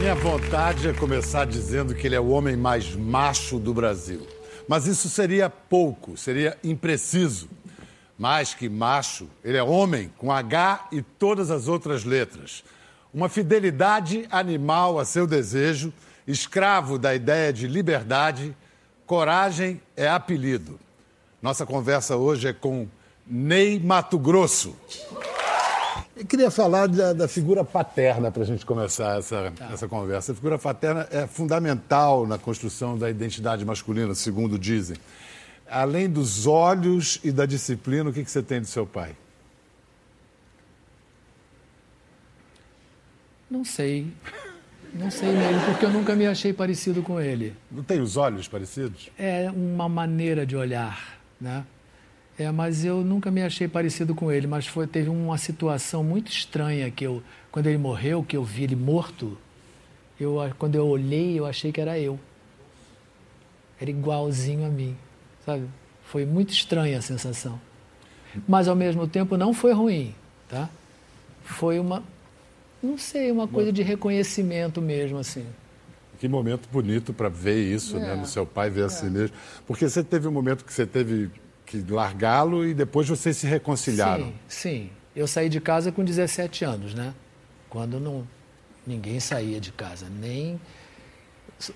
Minha vontade é começar dizendo que ele é o homem mais macho do Brasil. Mas isso seria pouco, seria impreciso. Mais que macho, ele é homem com H e todas as outras letras. Uma fidelidade animal a seu desejo, escravo da ideia de liberdade, coragem é apelido. Nossa conversa hoje é com Ney Mato Grosso. Eu queria falar da, da figura paterna para a gente começar essa, tá. essa conversa. A figura paterna é fundamental na construção da identidade masculina, segundo dizem. Além dos olhos e da disciplina, o que, que você tem do seu pai? Não sei. Não sei mesmo, porque eu nunca me achei parecido com ele. Não tem os olhos parecidos? É uma maneira de olhar, né? É, mas eu nunca me achei parecido com ele, mas foi, teve uma situação muito estranha que eu, quando ele morreu, que eu vi ele morto, eu, quando eu olhei, eu achei que era eu. Era igualzinho a mim, sabe? Foi muito estranha a sensação. Mas ao mesmo tempo não foi ruim, tá? Foi uma, não sei, uma coisa de reconhecimento mesmo, assim. Que momento bonito para ver isso, né, é, né, no seu pai, ver assim é. assim mesmo. Porque você teve um momento que você teve que largá-lo e depois vocês se reconciliaram. Sim, sim. Eu saí de casa com 17 anos, né? Quando não ninguém saía de casa, nem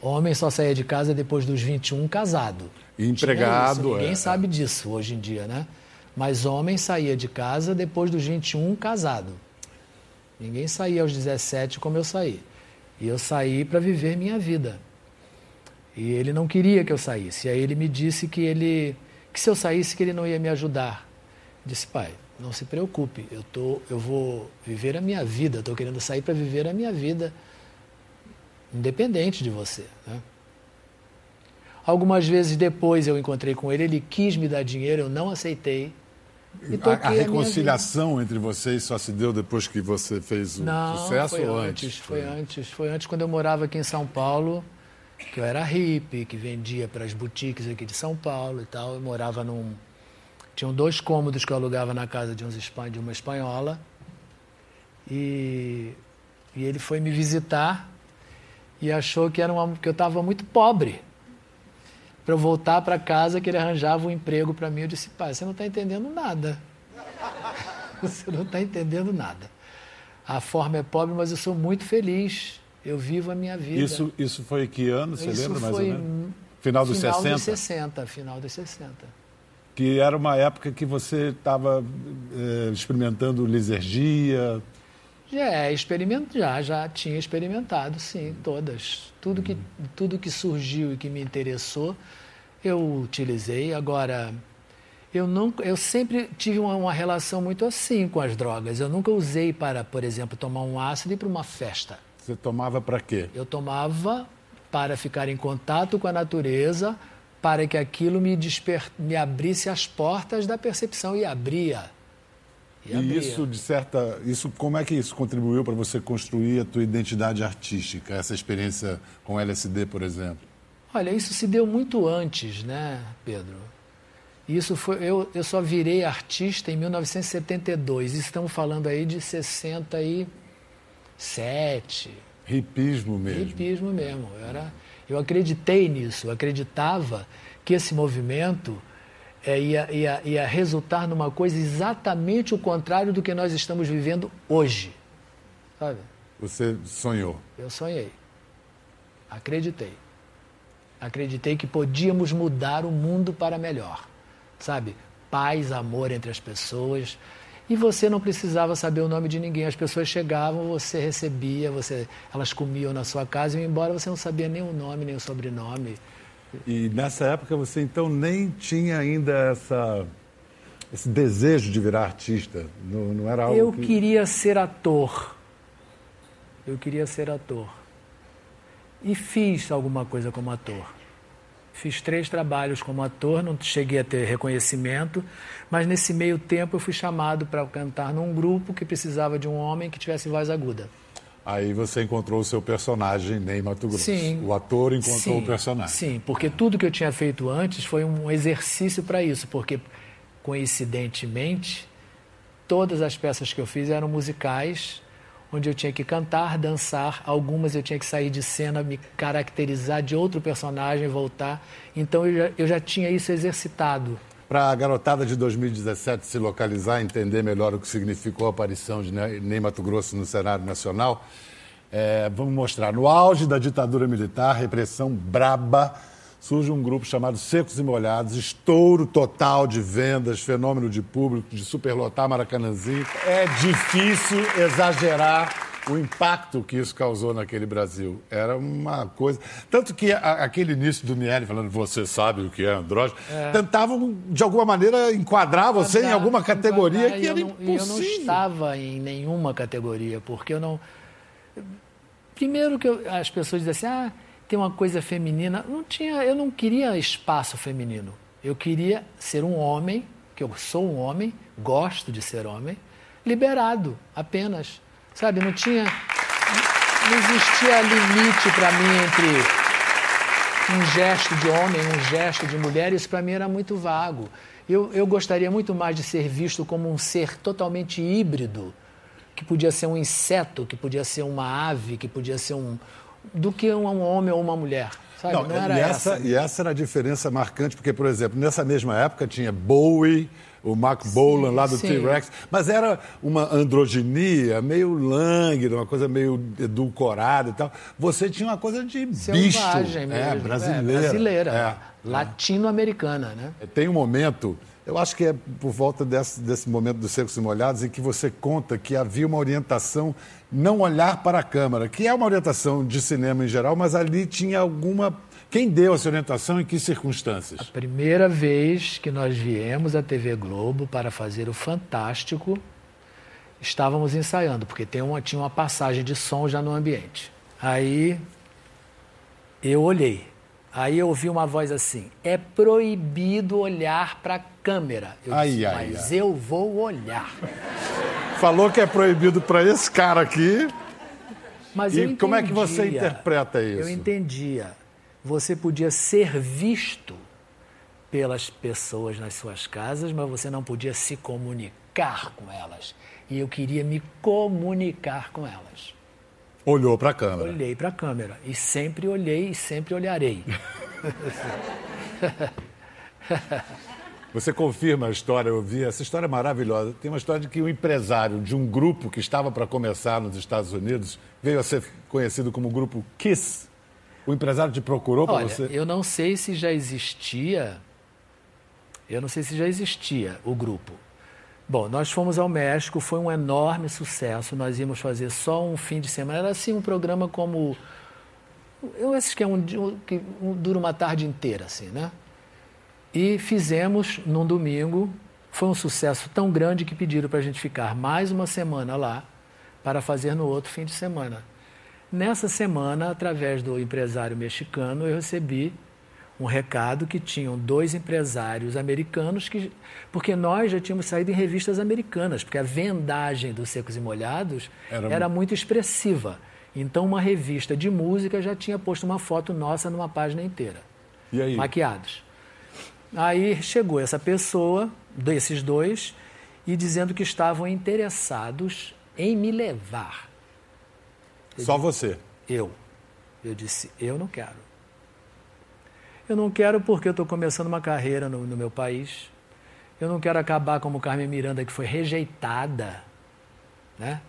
homem só saía de casa depois dos 21 casado. empregado, Ninguém é, sabe disso hoje em dia, né? Mas homem saía de casa depois dos 21 casado. Ninguém saía aos 17 como eu saí. E eu saí para viver minha vida. E ele não queria que eu saísse. E aí ele me disse que ele que se eu saísse que ele não ia me ajudar. disse, pai, não se preocupe, eu, tô, eu vou viver a minha vida, estou querendo sair para viver a minha vida, independente de você. Né? Algumas vezes depois eu encontrei com ele, ele quis me dar dinheiro, eu não aceitei. a, a reconciliação a entre vocês só se deu depois que você fez o não, sucesso foi ou antes? antes? Foi antes, foi antes quando eu morava aqui em São Paulo que eu era hippie, que vendia para as boutiques aqui de São Paulo e tal. Eu morava num. Tinham dois cômodos que eu alugava na casa de, uns, de uma espanhola. E, e ele foi me visitar e achou que, era uma, que eu estava muito pobre. Para eu voltar para casa, que ele arranjava um emprego para mim. Eu disse, pai, você não está entendendo nada. você não está entendendo nada. A forma é pobre, mas eu sou muito feliz eu vivo a minha vida. Isso, isso foi que ano, você isso lembra mais ou menos? Final dos final 60? Final dos 60, final dos 60. Que era uma época que você estava eh, experimentando lisergia. É, experimento, já, já tinha experimentado, sim, todas. Tudo que, tudo que surgiu e que me interessou, eu utilizei. Agora, eu, não, eu sempre tive uma, uma relação muito assim com as drogas. Eu nunca usei para, por exemplo, tomar um ácido e ir para uma festa. Você tomava para quê? Eu tomava para ficar em contato com a natureza, para que aquilo me, desper... me abrisse as portas da percepção e abria. E, e isso de certa, isso como é que isso contribuiu para você construir a tua identidade artística, essa experiência com LSD, por exemplo? Olha, isso se deu muito antes, né, Pedro? Isso foi eu, eu só virei artista em 1972. Estamos falando aí de 60 e sete. Hipismo mesmo. Hipismo mesmo. Eu, era, eu acreditei nisso, eu acreditava que esse movimento é, ia, ia, ia resultar numa coisa exatamente o contrário do que nós estamos vivendo hoje. Sabe? Você sonhou? Eu sonhei. Acreditei. Acreditei que podíamos mudar o mundo para melhor. Sabe? Paz, amor entre as pessoas, e você não precisava saber o nome de ninguém. As pessoas chegavam, você recebia, você, elas comiam na sua casa e iam embora, você não sabia nem o nome, nem o sobrenome. E nessa época você então nem tinha ainda essa, esse desejo de virar artista? Não, não era algo Eu que... queria ser ator. Eu queria ser ator. E fiz alguma coisa como ator. Fiz três trabalhos como ator, não cheguei a ter reconhecimento, mas nesse meio tempo eu fui chamado para cantar num grupo que precisava de um homem que tivesse voz aguda. Aí você encontrou o seu personagem, Ney Mato Grosso. Sim. O ator encontrou sim, o personagem. Sim, porque tudo que eu tinha feito antes foi um exercício para isso, porque coincidentemente todas as peças que eu fiz eram musicais onde eu tinha que cantar, dançar, algumas eu tinha que sair de cena, me caracterizar de outro personagem, voltar. Então eu já, eu já tinha isso exercitado. Para a garotada de 2017 se localizar, entender melhor o que significou a aparição de Ney Mato Grosso no cenário nacional, é, vamos mostrar. No auge da ditadura militar, repressão braba, surge um grupo chamado Secos e Molhados, estouro total de vendas, fenômeno de público, de superlotar Maracanãzinho. É difícil exagerar o impacto que isso causou naquele Brasil. Era uma coisa. Tanto que a, aquele início do Miele falando, você sabe o que é andrógeno, é. tentavam, de alguma maneira, enquadrar você em alguma categoria que era não, impossível. Eu não estava em nenhuma categoria, porque eu não. Primeiro que eu, as pessoas dizem assim, ah uma coisa feminina. Não tinha, eu não queria espaço feminino. Eu queria ser um homem, que eu sou um homem, gosto de ser homem, liberado apenas. Sabe, não tinha. Não existia limite para mim entre um gesto de homem, um gesto de mulher, isso para mim era muito vago. Eu, eu gostaria muito mais de ser visto como um ser totalmente híbrido, que podia ser um inseto, que podia ser uma ave, que podia ser um, do que um homem ou uma mulher. Sabe? Não, Não era e essa, essa. E essa era a diferença marcante, porque, por exemplo, nessa mesma época tinha Bowie, o Mark Bolan lá do T-Rex, mas era uma androginia meio lânguida, uma coisa meio edulcorada e tal. Você tinha uma coisa de Selvagem bicho, mesmo. É, brasileira. É, brasileira, é, latino-americana, né? Tem um momento eu acho que é por volta desse, desse momento dos secos e molhados em que você conta que havia uma orientação não olhar para a câmera, que é uma orientação de cinema em geral, mas ali tinha alguma. Quem deu essa orientação em que circunstâncias? A primeira vez que nós viemos à TV Globo para fazer o Fantástico, estávamos ensaiando, porque tem uma, tinha uma passagem de som já no ambiente. Aí eu olhei. Aí eu ouvi uma voz assim: é proibido olhar para a câmera. Eu ai, disse, ai, mas ai. eu vou olhar. Falou que é proibido para esse cara aqui. Mas e como é que você interpreta isso? Eu entendia. Você podia ser visto pelas pessoas nas suas casas, mas você não podia se comunicar com elas. E eu queria me comunicar com elas. Olhou para a câmera. Olhei para a câmera. E sempre olhei e sempre olharei. Você confirma a história, eu vi, essa história é maravilhosa. Tem uma história de que um empresário de um grupo que estava para começar nos Estados Unidos veio a ser conhecido como grupo Kiss. O empresário te procurou para você? Eu não sei se já existia. Eu não sei se já existia o grupo. Bom, nós fomos ao México, foi um enorme sucesso. Nós íamos fazer só um fim de semana. Era assim um programa como. Eu acho que é um, que dura uma tarde inteira, assim, né? E fizemos num domingo. Foi um sucesso tão grande que pediram para a gente ficar mais uma semana lá para fazer no outro fim de semana. Nessa semana, através do empresário mexicano, eu recebi um recado que tinham dois empresários americanos que porque nós já tínhamos saído em revistas americanas porque a vendagem dos secos e molhados era, era muito expressiva. Então uma revista de música já tinha posto uma foto nossa numa página inteira. E aí? maquiados. Aí chegou essa pessoa desses dois e dizendo que estavam interessados em me levar. Eu só disse, você? Eu. Eu disse eu não quero eu não quero porque eu estou começando uma carreira no, no, meu país. Eu não quero acabar como Carmen Miranda, que foi rejeitada. Né?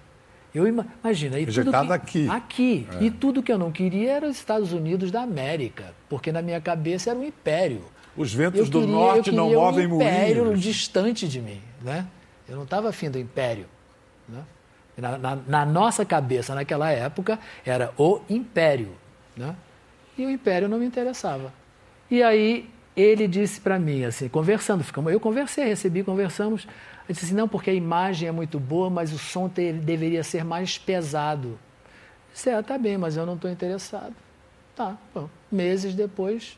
Eu imagina. Rejeitada aqui. Aqui. É. E tudo que eu não queria era os Estados Unidos da América, porque na minha cabeça era um império. Os ventos do norte não movem um império moinhos. distante de mim. Né? Eu não estava afim do império. Né? Na, na, na, nossa cabeça, naquela época, era o império. Né? E o império não me interessava. E aí ele disse para mim, assim, conversando, ficamos, eu conversei, recebi, conversamos. Ele disse assim, não, porque a imagem é muito boa, mas o som te, deveria ser mais pesado. Eu disse, é, tá bem, mas eu não estou interessado. Tá, bom. Meses depois,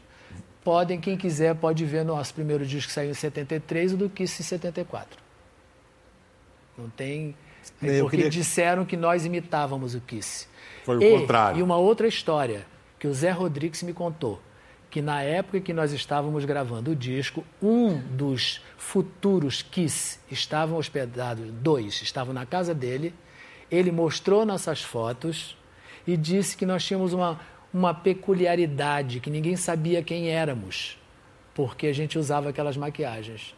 podem, quem quiser, pode ver nosso primeiro disco que saiu em 73 o do Kiss em 74. Não tem... É porque queria... disseram que nós imitávamos o Kiss. Foi o e, contrário. E uma outra história que o Zé Rodrigues me contou que na época que nós estávamos gravando o disco, um dos futuros Kiss estavam hospedados, dois estavam na casa dele, Ele mostrou nossas fotos e disse que nós tínhamos uma, uma peculiaridade, que ninguém sabia quem éramos, porque a gente usava aquelas maquiagens.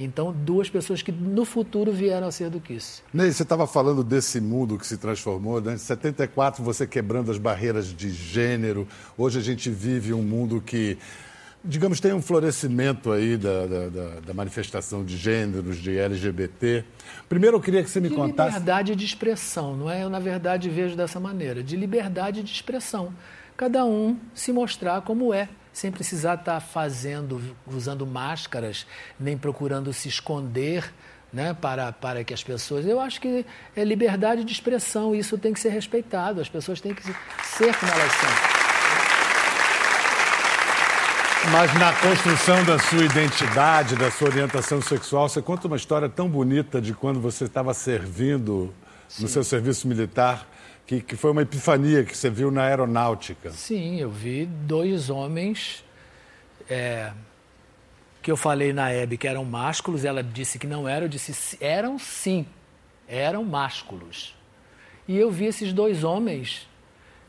Então, duas pessoas que no futuro vieram a ser duquice. Ney, você estava falando desse mundo que se transformou. Né? Em 74, você quebrando as barreiras de gênero. Hoje a gente vive um mundo que, digamos, tem um florescimento aí da, da, da manifestação de gêneros, de LGBT. Primeiro, eu queria que você me de contasse. liberdade de expressão, não é? Eu, na verdade, vejo dessa maneira: de liberdade de expressão. Cada um se mostrar como é sem precisar estar fazendo, usando máscaras, nem procurando se esconder né, para, para que as pessoas. Eu acho que é liberdade de expressão, isso tem que ser respeitado, as pessoas têm que ser como elas são. Mas na construção da sua identidade, da sua orientação sexual, você conta uma história tão bonita de quando você estava servindo Sim. no seu serviço militar que, que foi uma epifania que você viu na aeronáutica. Sim, eu vi dois homens é, que eu falei na Hebe que eram másculos, ela disse que não eram, eu disse eram sim, eram másculos. E eu vi esses dois homens,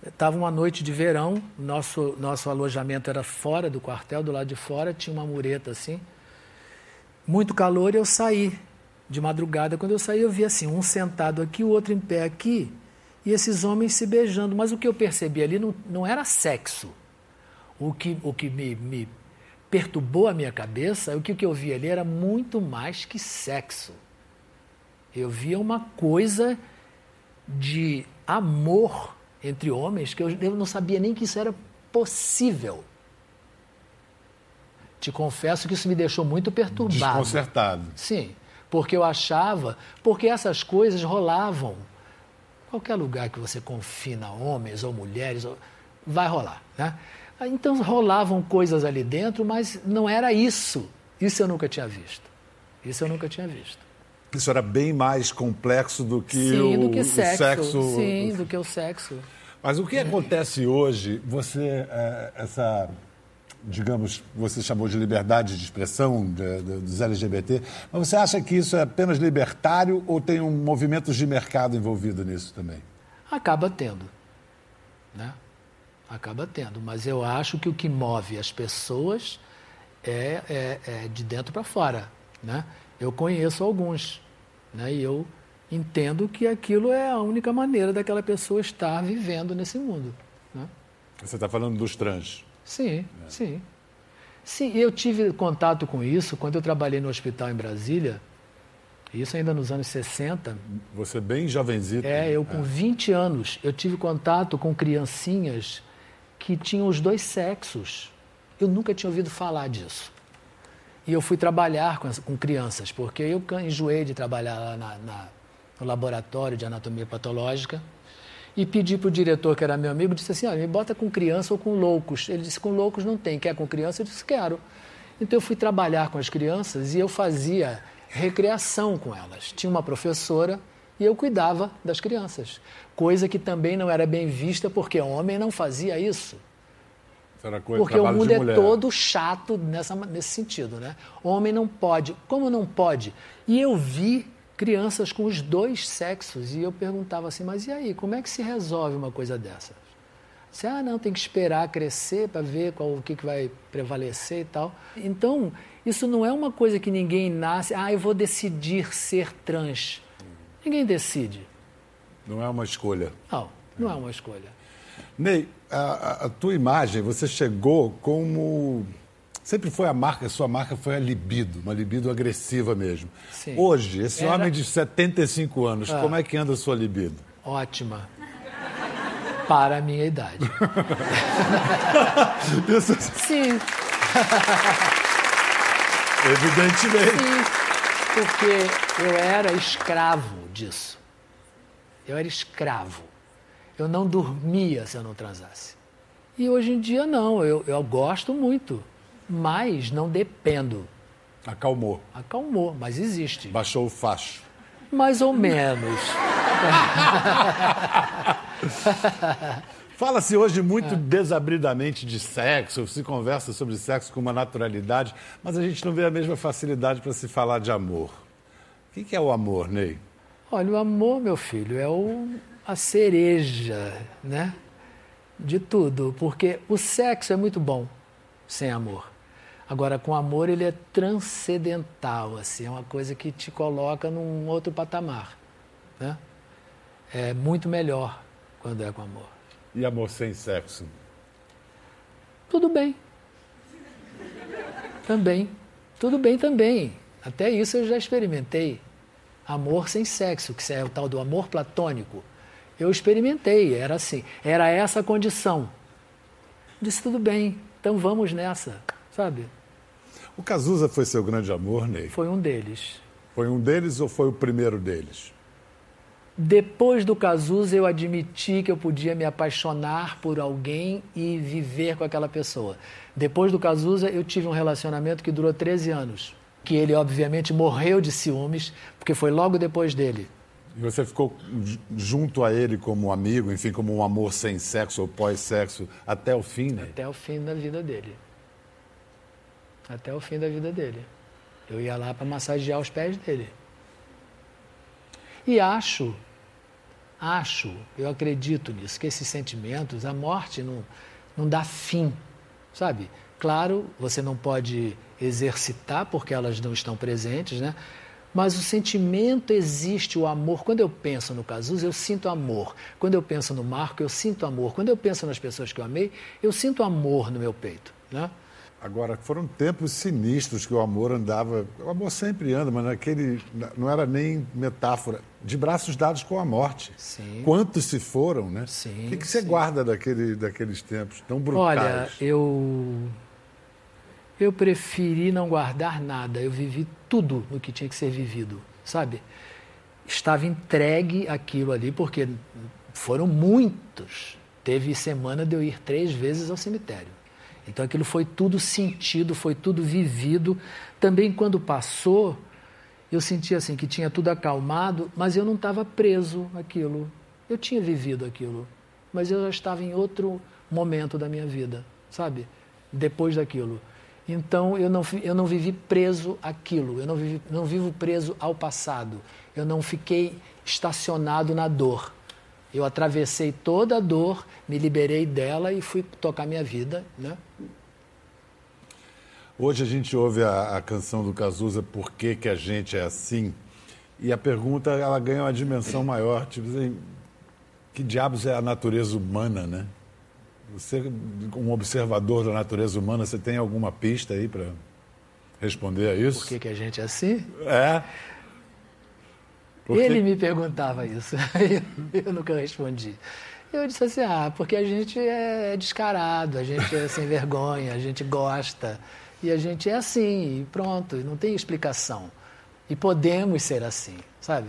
estava uma noite de verão, nosso, nosso alojamento era fora do quartel, do lado de fora, tinha uma mureta assim, muito calor e eu saí de madrugada. Quando eu saí, eu vi assim, um sentado aqui, o outro em pé aqui, e esses homens se beijando. Mas o que eu percebi ali não, não era sexo. O que, o que me, me perturbou a minha cabeça, o que, o que eu vi ali era muito mais que sexo. Eu via uma coisa de amor entre homens que eu, eu não sabia nem que isso era possível. Te confesso que isso me deixou muito perturbado. Desconcertado. Sim, porque eu achava, porque essas coisas rolavam Qualquer lugar que você confina homens ou mulheres, vai rolar. Né? Então rolavam coisas ali dentro, mas não era isso. Isso eu nunca tinha visto. Isso eu nunca tinha visto. Isso era bem mais complexo do que, Sim, o, do que sexo. o sexo. Sim, do que o sexo. Mas o que acontece hoje, você, é, essa digamos, você chamou de liberdade de expressão de, de, dos LGBT, mas você acha que isso é apenas libertário ou tem um movimento de mercado envolvido nisso também? Acaba tendo, né? Acaba tendo, mas eu acho que o que move as pessoas é, é, é de dentro para fora, né? Eu conheço alguns, né? E eu entendo que aquilo é a única maneira daquela pessoa estar vivendo nesse mundo. Né? Você está falando dos trans? Sim, é. sim. Sim, eu tive contato com isso quando eu trabalhei no hospital em Brasília, isso ainda nos anos 60. Você bem jovenzito. É, eu com é. 20 anos, eu tive contato com criancinhas que tinham os dois sexos. Eu nunca tinha ouvido falar disso. E eu fui trabalhar com, com crianças, porque eu enjoei de trabalhar lá na, na, no laboratório de anatomia patológica e pedi para o diretor, que era meu amigo, disse assim, olha, me bota com criança ou com loucos. Ele disse, com loucos não tem, quer com criança? Eu disse, quero. Então eu fui trabalhar com as crianças e eu fazia recreação com elas. Tinha uma professora e eu cuidava das crianças. Coisa que também não era bem vista porque homem não fazia isso. Porque o mundo é todo chato nessa, nesse sentido, né? Homem não pode. Como não pode? E eu vi crianças com os dois sexos. E eu perguntava assim, mas e aí, como é que se resolve uma coisa dessa? Você, ah, não, tem que esperar crescer para ver qual, o que, que vai prevalecer e tal. Então, isso não é uma coisa que ninguém nasce, ah, eu vou decidir ser trans. Ninguém decide. Não é uma escolha. Não, não é uma escolha. Ney, a, a tua imagem, você chegou como Sempre foi a marca, sua marca foi a libido, uma libido agressiva mesmo. Sim. Hoje, esse Era... homem de 75 anos, ah. como é que anda a sua libido? Ótima. Para a minha idade. Isso... Sim. Evidentemente. Sim, porque eu era escravo disso. Eu era escravo. Eu não dormia se eu não transasse. E hoje em dia não, eu, eu gosto muito mas não dependo. Acalmou. Acalmou, mas existe. Baixou o facho. Mais ou menos. Fala-se hoje muito é. desabridamente de sexo, se conversa sobre sexo com uma naturalidade, mas a gente não vê a mesma facilidade para se falar de amor. O que é o amor, Ney? Olha, o amor, meu filho, é o, a cereja, né? De tudo, porque o sexo é muito bom sem amor. Agora, com amor, ele é transcendental, assim, é uma coisa que te coloca num outro patamar, né? É muito melhor quando é com amor. E amor sem sexo? Tudo bem. Também. Tudo bem também. Até isso eu já experimentei. Amor sem sexo, que é o tal do amor platônico. Eu experimentei, era assim, era essa a condição. Disse tudo bem, então vamos nessa, sabe? O Cazuza foi seu grande amor, Ney? Foi um deles. Foi um deles ou foi o primeiro deles? Depois do Cazuza, eu admiti que eu podia me apaixonar por alguém e viver com aquela pessoa. Depois do Cazuza, eu tive um relacionamento que durou 13 anos. Que ele, obviamente, morreu de ciúmes, porque foi logo depois dele. E você ficou junto a ele como amigo, enfim, como um amor sem sexo ou pós-sexo, até o fim, né? Até o fim da vida dele. Até o fim da vida dele. Eu ia lá para massagear os pés dele. E acho, acho, eu acredito nisso, que esses sentimentos, a morte não, não dá fim, sabe? Claro, você não pode exercitar porque elas não estão presentes, né? Mas o sentimento existe, o amor. Quando eu penso no Cazuza, eu sinto amor. Quando eu penso no Marco, eu sinto amor. Quando eu penso nas pessoas que eu amei, eu sinto amor no meu peito, né? Agora, foram tempos sinistros que o amor andava. O amor sempre anda, mas naquele. Não era nem metáfora. De braços dados com a morte. Sim. Quantos se foram, né? Sim. O que, que você sim. guarda daquele, daqueles tempos tão brutais? Olha, eu. Eu preferi não guardar nada. Eu vivi tudo o que tinha que ser vivido, sabe? Estava entregue aquilo ali, porque foram muitos. Teve semana de eu ir três vezes ao cemitério. Então aquilo foi tudo sentido, foi tudo vivido. Também quando passou, eu senti assim que tinha tudo acalmado, mas eu não estava preso aquilo. Eu tinha vivido aquilo, mas eu já estava em outro momento da minha vida, sabe? Depois daquilo. Então eu não, eu não vivi preso àquilo, eu não, vivi, não vivo preso ao passado, eu não fiquei estacionado na dor. Eu atravessei toda a dor, me liberei dela e fui tocar minha vida, né? Hoje a gente ouve a, a, canção do Cazuza Por que, que a gente é assim? E a pergunta ela ganha uma dimensão maior, tipo assim, que diabos é a natureza humana, né? Você, um observador da natureza humana, você tem alguma pista aí para responder a isso? Por que, que a gente é assim? É. Porque... Ele me perguntava isso, eu nunca respondi. Eu disse assim: ah, porque a gente é descarado, a gente é sem vergonha, a gente gosta, e a gente é assim, e pronto, não tem explicação. E podemos ser assim, sabe?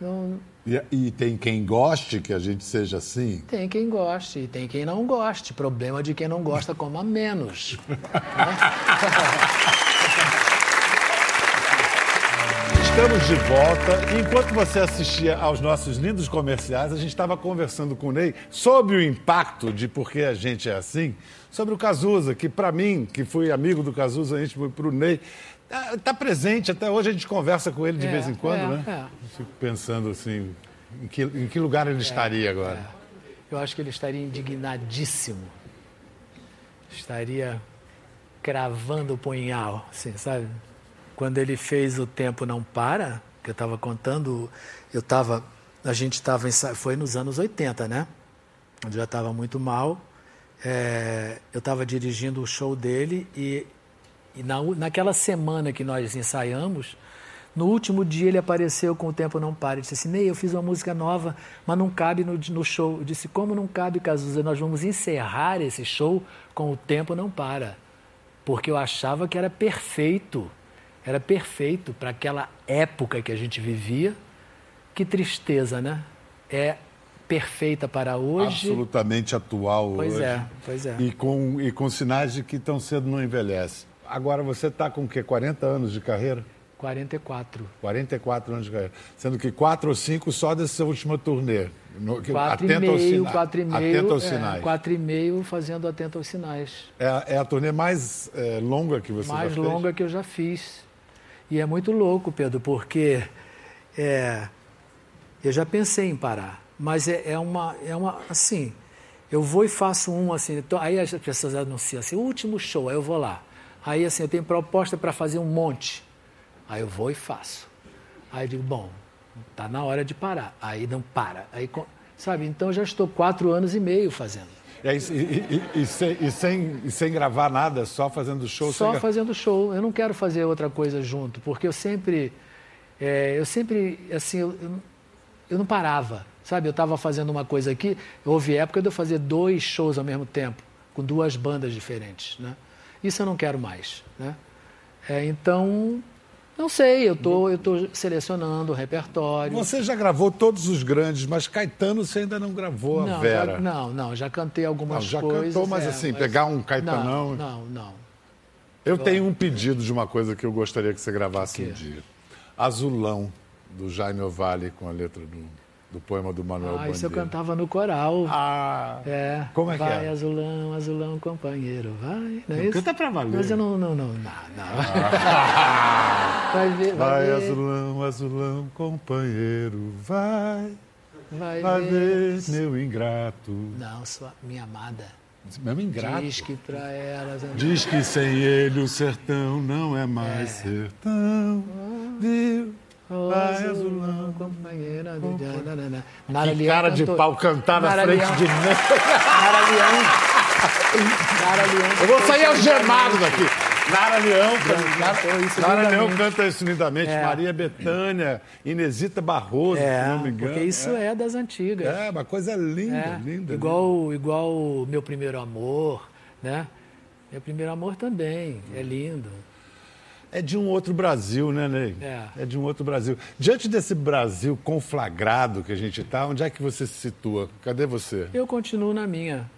Não... E, e, tem quem goste que a gente seja assim? Tem quem goste, e tem quem não goste. Problema de quem não gosta, coma menos. né? Estamos de volta. Enquanto você assistia aos nossos lindos comerciais, a gente estava conversando com o Ney sobre o impacto de por que a gente é assim, sobre o Cazuza, que para mim, que fui amigo do Cazuza íntimo para o Ney, está presente. Até hoje a gente conversa com ele de É, vez em quando, é, né? é. Fico pensando assim, em que, em que lugar ele estaria agora? Eu acho que ele estaria indignadíssimo. Estaria cravando o punhal, assim, sabe? Quando ele fez O Tempo Não Para, que eu estava contando, eu estava. A gente estava. Foi nos anos 80, né? Eu já estava muito mal. É, eu estava dirigindo o show dele e, e na, naquela semana que nós ensaiamos, no último dia ele apareceu com O Tempo Não Para. Ele disse assim, Ney, eu fiz uma música nova, mas não cabe no, no show. Eu disse, como não cabe, Cazuza? Nós vamos encerrar esse show com O Tempo Não Para. Porque eu achava que era perfeito. Era perfeito para aquela época que a gente vivia. Que tristeza, né? É perfeita para hoje. Absolutamente atual Pois hoje. é, pois é. E com, e com sinais de que tão cedo não envelhece. Agora, você está com o quê? 40 anos de carreira? 44. 44 anos de carreira. Sendo que quatro ou cinco só dessa última turnê. No, que- Quatro e atenta aos meio, sina- quatro e meio. Atenta aos é, sinais. quatro e meio fazendo atento aos sinais. É, a- é a turnê mais é, longa que você mais já fez? longa que eu já fiz. E é muito louco, Pedro, porque é, Eu já pensei em parar, mas é, é uma, é uma, assim, eu vou e faço um assim, aí as pessoas anunciam assim, último show, aí eu vou lá. Aí assim, eu tenho proposta para fazer um monte. Aí eu vou e faço. Aí eu digo, bom, tá na hora de parar. Aí não para. Aí, sabe, então já estou quatro anos e meio fazendo. E, e, e, e, sem, e, sem, e sem gravar nada, só fazendo show? Só sem... fazendo show. Eu não quero fazer outra coisa junto, porque eu sempre, é, eu sempre, assim, eu, eu não parava, sabe? Eu estava fazendo uma coisa aqui, houve época de eu fazer dois shows ao mesmo tempo, com duas bandas diferentes, né? Isso eu não quero mais, né? É, então, não sei, eu tô, estou tô selecionando o repertório. Você já gravou todos os grandes, mas Caetano você ainda não gravou não, a Vera. Já, não, não, já cantei algumas não, já coisas. Já cantou, mas é, assim, mas... pegar um Caetanão... Não, não, não. Eu, eu tenho um pedido de uma coisa que eu gostaria que você gravasse um dia. Azulão, do Jaime Ovalle, com a letra do do poema do Manuel ah, Bandeira. isso eu cantava no coral. Ah, é. Como é vai, que é? Vai, azulão, azulão, companheiro, vai. Não é isso? Canta pra valer. Mas eu não, não, não, não. não. Ah. vai ver, vai, vai ver. azulão, azulão, companheiro, vai. Vai, vai ver. ver, meu ingrato. Não, sua, minha amada. Meu ingrato. Diz que pra elas... Diz que sem ele o sertão não é mais é. sertão, viu? Vai, azulão, companheira. Companheira. Nara que cara cantou. de pau cantar na frente Leão. de. Nara Leão. Nara Leão. Eu vou sair algemado daqui. Nara Leão, Nara, Nara Leão canta isso lindamente. É. Maria Betânia, Inesita Barroso, é, se não me engano. Porque isso é, é das antigas. É, uma coisa linda, é. linda. Igual, linda. igual Meu Primeiro Amor, né? Meu Primeiro Amor também, é lindo. É de um outro Brasil, né, Ney? É. É de um outro Brasil. Diante desse Brasil conflagrado que a gente está, onde é que você se situa? Cadê você? Eu continuo na minha.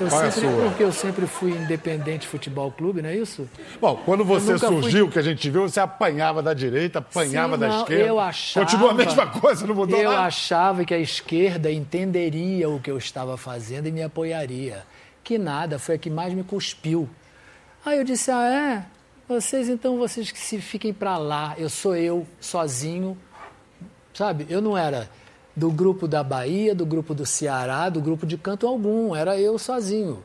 Eu Qual sempre, é a sua? Porque eu sempre fui independente futebol clube, não é isso? Bom, quando você surgiu, fui... que a gente viu, você apanhava da direita, apanhava Sim, da não, esquerda. Eu achava. Continua a mesma coisa, não mudou eu nada. Eu achava que a esquerda entenderia o que eu estava fazendo e me apoiaria. Que nada, foi a que mais me cuspiu. Aí eu disse: ah, é? Vocês, então, vocês que se fiquem para lá. Eu sou eu, sozinho. Sabe? Eu não era do grupo da Bahia, do grupo do Ceará, do grupo de canto algum. Era eu sozinho.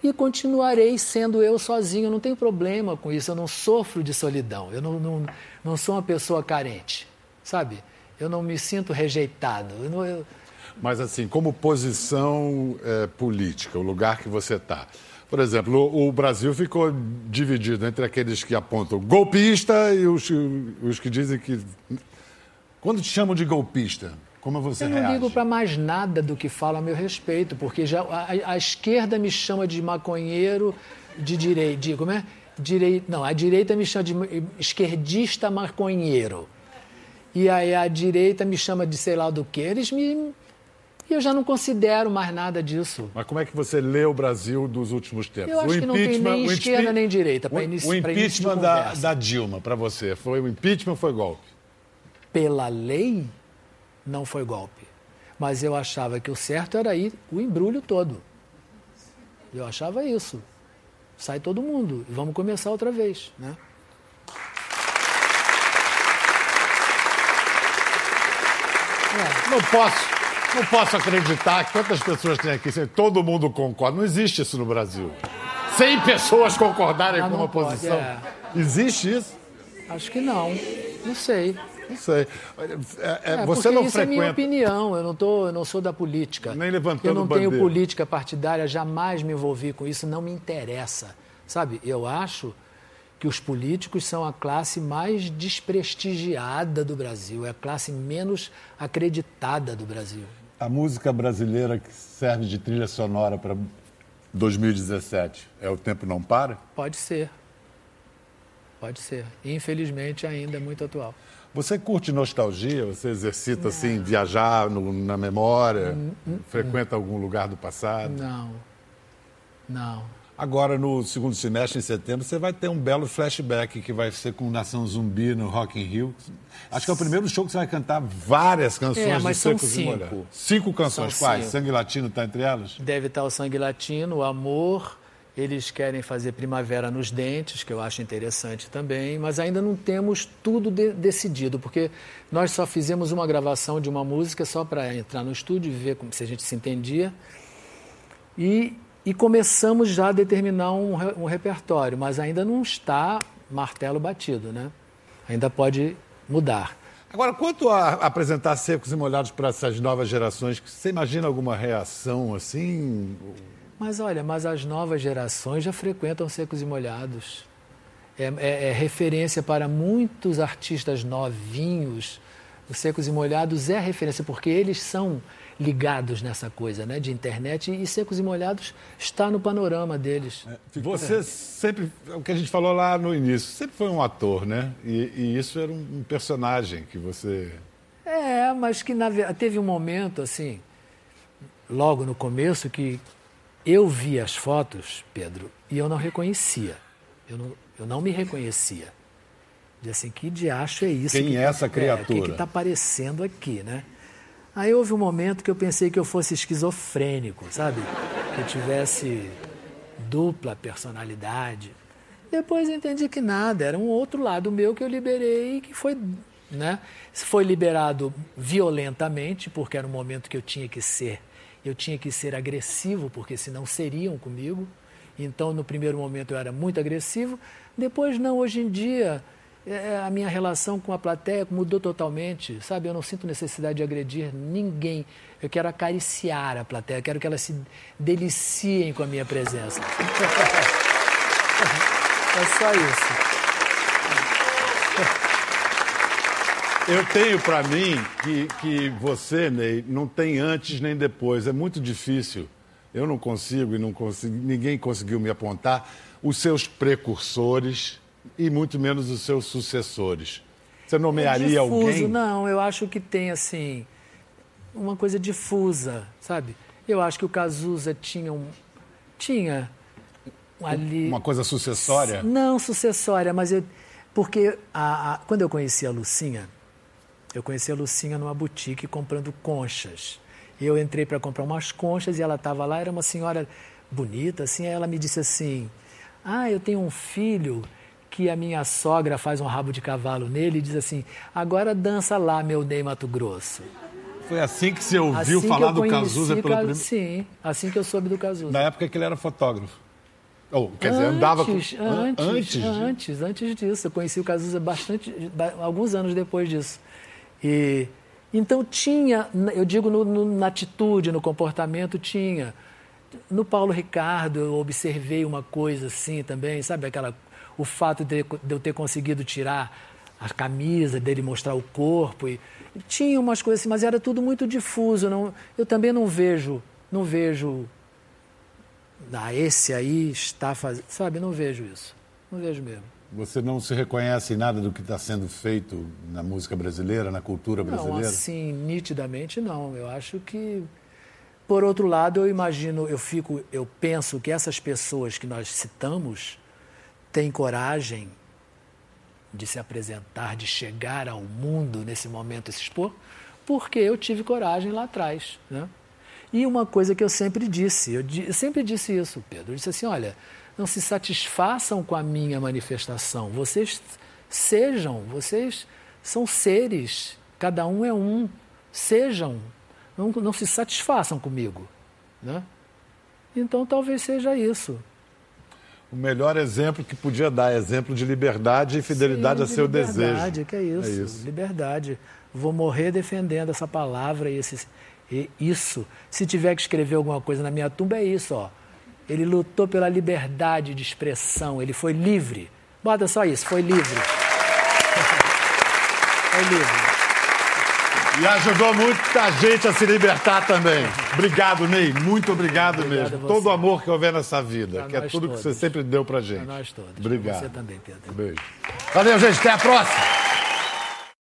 E continuarei sendo eu sozinho. Eu não tenho problema com isso. Eu não sofro de solidão. Eu não, não, não sou uma pessoa carente. Sabe? Eu não me sinto rejeitado. Eu não, eu... Mas, assim, como posição é, política, o lugar que você está por exemplo, o Brasil ficou dividido entre aqueles que apontam golpista e os, os que dizem que. Quando te chamam de golpista, como você Eu não reage? ligo para mais nada do que fala a meu respeito, porque já a, a esquerda me chama de maconheiro de direita. De, como é? Direi, não, a direita me chama de esquerdista maconheiro. E aí a direita me chama de sei lá do que. Eles me e eu já não considero mais nada disso. Mas como é que você lê o Brasil dos últimos tempos? Eu acho o que não tem nem esquerda nem direita para O impeachment da, da Dilma, para você, foi o impeachment ou foi golpe? Pela lei, não foi golpe. Mas eu achava que o certo era ir o embrulho todo. Eu achava isso. Sai todo mundo e vamos começar outra vez, né? É. Não posso não posso acreditar que quantas pessoas tem aqui. Todo mundo concorda. Não existe isso no Brasil. 100 pessoas concordarem ah, com uma pode, posição. É. Existe isso? Acho que não. Não sei. Não sei. É, é, é você não isso frequenta... é minha opinião. Eu não, tô, eu não sou da política. Nem levantando Eu não bandeira. tenho política partidária, jamais me envolvi com isso. Não me interessa. Sabe, eu acho que os políticos são a classe mais desprestigiada do Brasil, é a classe menos acreditada do Brasil. A música brasileira que serve de trilha sonora para 2017 é O Tempo Não Para? Pode ser. Pode ser. Infelizmente ainda é muito atual. Você curte nostalgia? Você exercita assim, viajar no, na memória? Hum, hum, frequenta hum. algum lugar do passado? Não. Não. Agora, no segundo semestre, em setembro, você vai ter um belo flashback que vai ser com Nação Zumbi no Rock in Rio. Acho que é o primeiro show que você vai cantar várias canções é, mas de são cinco. Cinco canções. São Quais? Cinco. Sangue Latino está entre elas? Deve estar o Sangue Latino, o Amor Eles querem fazer primavera nos dentes, que eu acho interessante também, mas ainda não temos tudo de decidido, porque nós só fizemos uma gravação de uma música só para entrar no estúdio e ver como, se a gente se entendia. E, e começamos já a determinar um, um repertório, mas ainda não está martelo batido, né? Ainda pode mudar. Agora, quanto a apresentar secos e molhados para essas novas gerações, você imagina alguma reação assim? Mas olha, mas as novas gerações já frequentam secos e molhados. É, é, é referência para muitos artistas novinhos. Os secos e molhados é referência porque eles são ligados nessa coisa, né, de internet e secos e molhados está no panorama deles. É, você sempre, o que a gente falou lá no início, sempre foi um ator, né? E, e isso era um, um, personagem que você. É, mas que na, teve um momento assim, logo no começo que eu vi as fotos, Pedro, e eu não reconhecia. Eu não, eu não me reconhecia. Dizia assim, que diacho é isso? Quem que, é essa criatura? É, o que está aparecendo aqui, né? Aí houve um momento que eu pensei que eu fosse esquizofrênico, sabe? Que eu tivesse dupla personalidade. Depois entendi que nada, era um outro lado meu que eu liberei que foi, né? Foi liberado violentamente, porque era um momento que eu tinha que ser eu tinha que ser agressivo, porque senão seriam comigo. Então, no primeiro momento, eu era muito agressivo. Depois, não. Hoje em dia, é, a minha relação com a plateia mudou totalmente, sabe? Eu não sinto necessidade de agredir ninguém. Eu quero acariciar a plateia, quero que elas se deliciem com a minha presença. é só isso. Eu tenho para mim que, que você, Ney, não tem antes nem depois. É muito difícil. Eu não consigo e não consigo, ninguém conseguiu me apontar os seus precursores e muito menos os seus sucessores. Você nomearia é difuso, alguém? Não, eu acho que tem assim uma coisa difusa, sabe? Eu acho que o Cazuza tinha um tinha ali uma coisa sucessória? Não sucessória, mas eu porque a, a, quando eu conheci a Lucinha, eu conheci a Lucinha numa boutique comprando conchas. Eu entrei para comprar umas conchas e ela estava lá, era uma senhora bonita, assim, aí ela me disse assim: "Ah, eu tenho um filho que a minha sogra faz um rabo de cavalo nele e diz assim: "Agora dança lá, meu Ney Mato Grosso". Foi assim que você ouviu assim falar do Cazuza pelo primeiro... Sim, assim que eu soube do Cazuza. Na época que ele era fotógrafo. Ou, quer dizer, antes, andava com... Antes, antes, antes, antes disso. Eu conheci o Cazuza bastante, alguns anos depois disso. E então tinha, eu digo no, no, na atitude, no comportamento tinha. No Paulo Ricardo eu observei uma coisa assim também, sabe aquela o fato de, de eu ter conseguido tirar a camisa dele mostrar o corpo e, tinha umas coisas assim, mas era tudo muito difuso. Não, eu também não vejo, não vejo. Ah, esse aí está fazendo, sabe? Não vejo isso, não vejo mesmo. Você não se reconhece em nada do que está sendo feito na música brasileira, na cultura brasileira? Não, assim, nitidamente não. Eu acho que, por outro lado, eu imagino, eu fico, eu penso que essas pessoas que nós citamos têm coragem de se apresentar, de chegar ao mundo nesse momento e se expor, porque eu tive coragem lá atrás, né? E uma coisa que eu sempre disse, eu, eu sempre disse isso, Pedro, eu disse assim, olha, não se satisfaçam com a minha manifestação. Vocês sejam, vocês são seres, cada um é um. Sejam, não, não se satisfaçam comigo. Né? Então talvez seja isso. O melhor exemplo que podia dar, exemplo de liberdade e fidelidade Sim, a seu liberdade, desejo. Liberdade, que é isso, é isso, liberdade. Vou morrer defendendo essa palavra e, esse, e isso. Se tiver que escrever alguma coisa na minha tumba, é isso, ó. Ele lutou pela liberdade de expressão, ele foi livre. Bota só isso, foi livre. foi livre. E ajudou muita gente a se libertar também. Obrigado, Ney. Muito obrigado, obrigado mesmo. Todo o amor que houver nessa vida, pra que é tudo todos. que você sempre deu pra gente. Pra nós todos. Obrigado. Pra você também, Pedro. Beijo. Valeu, gente. Até a próxima.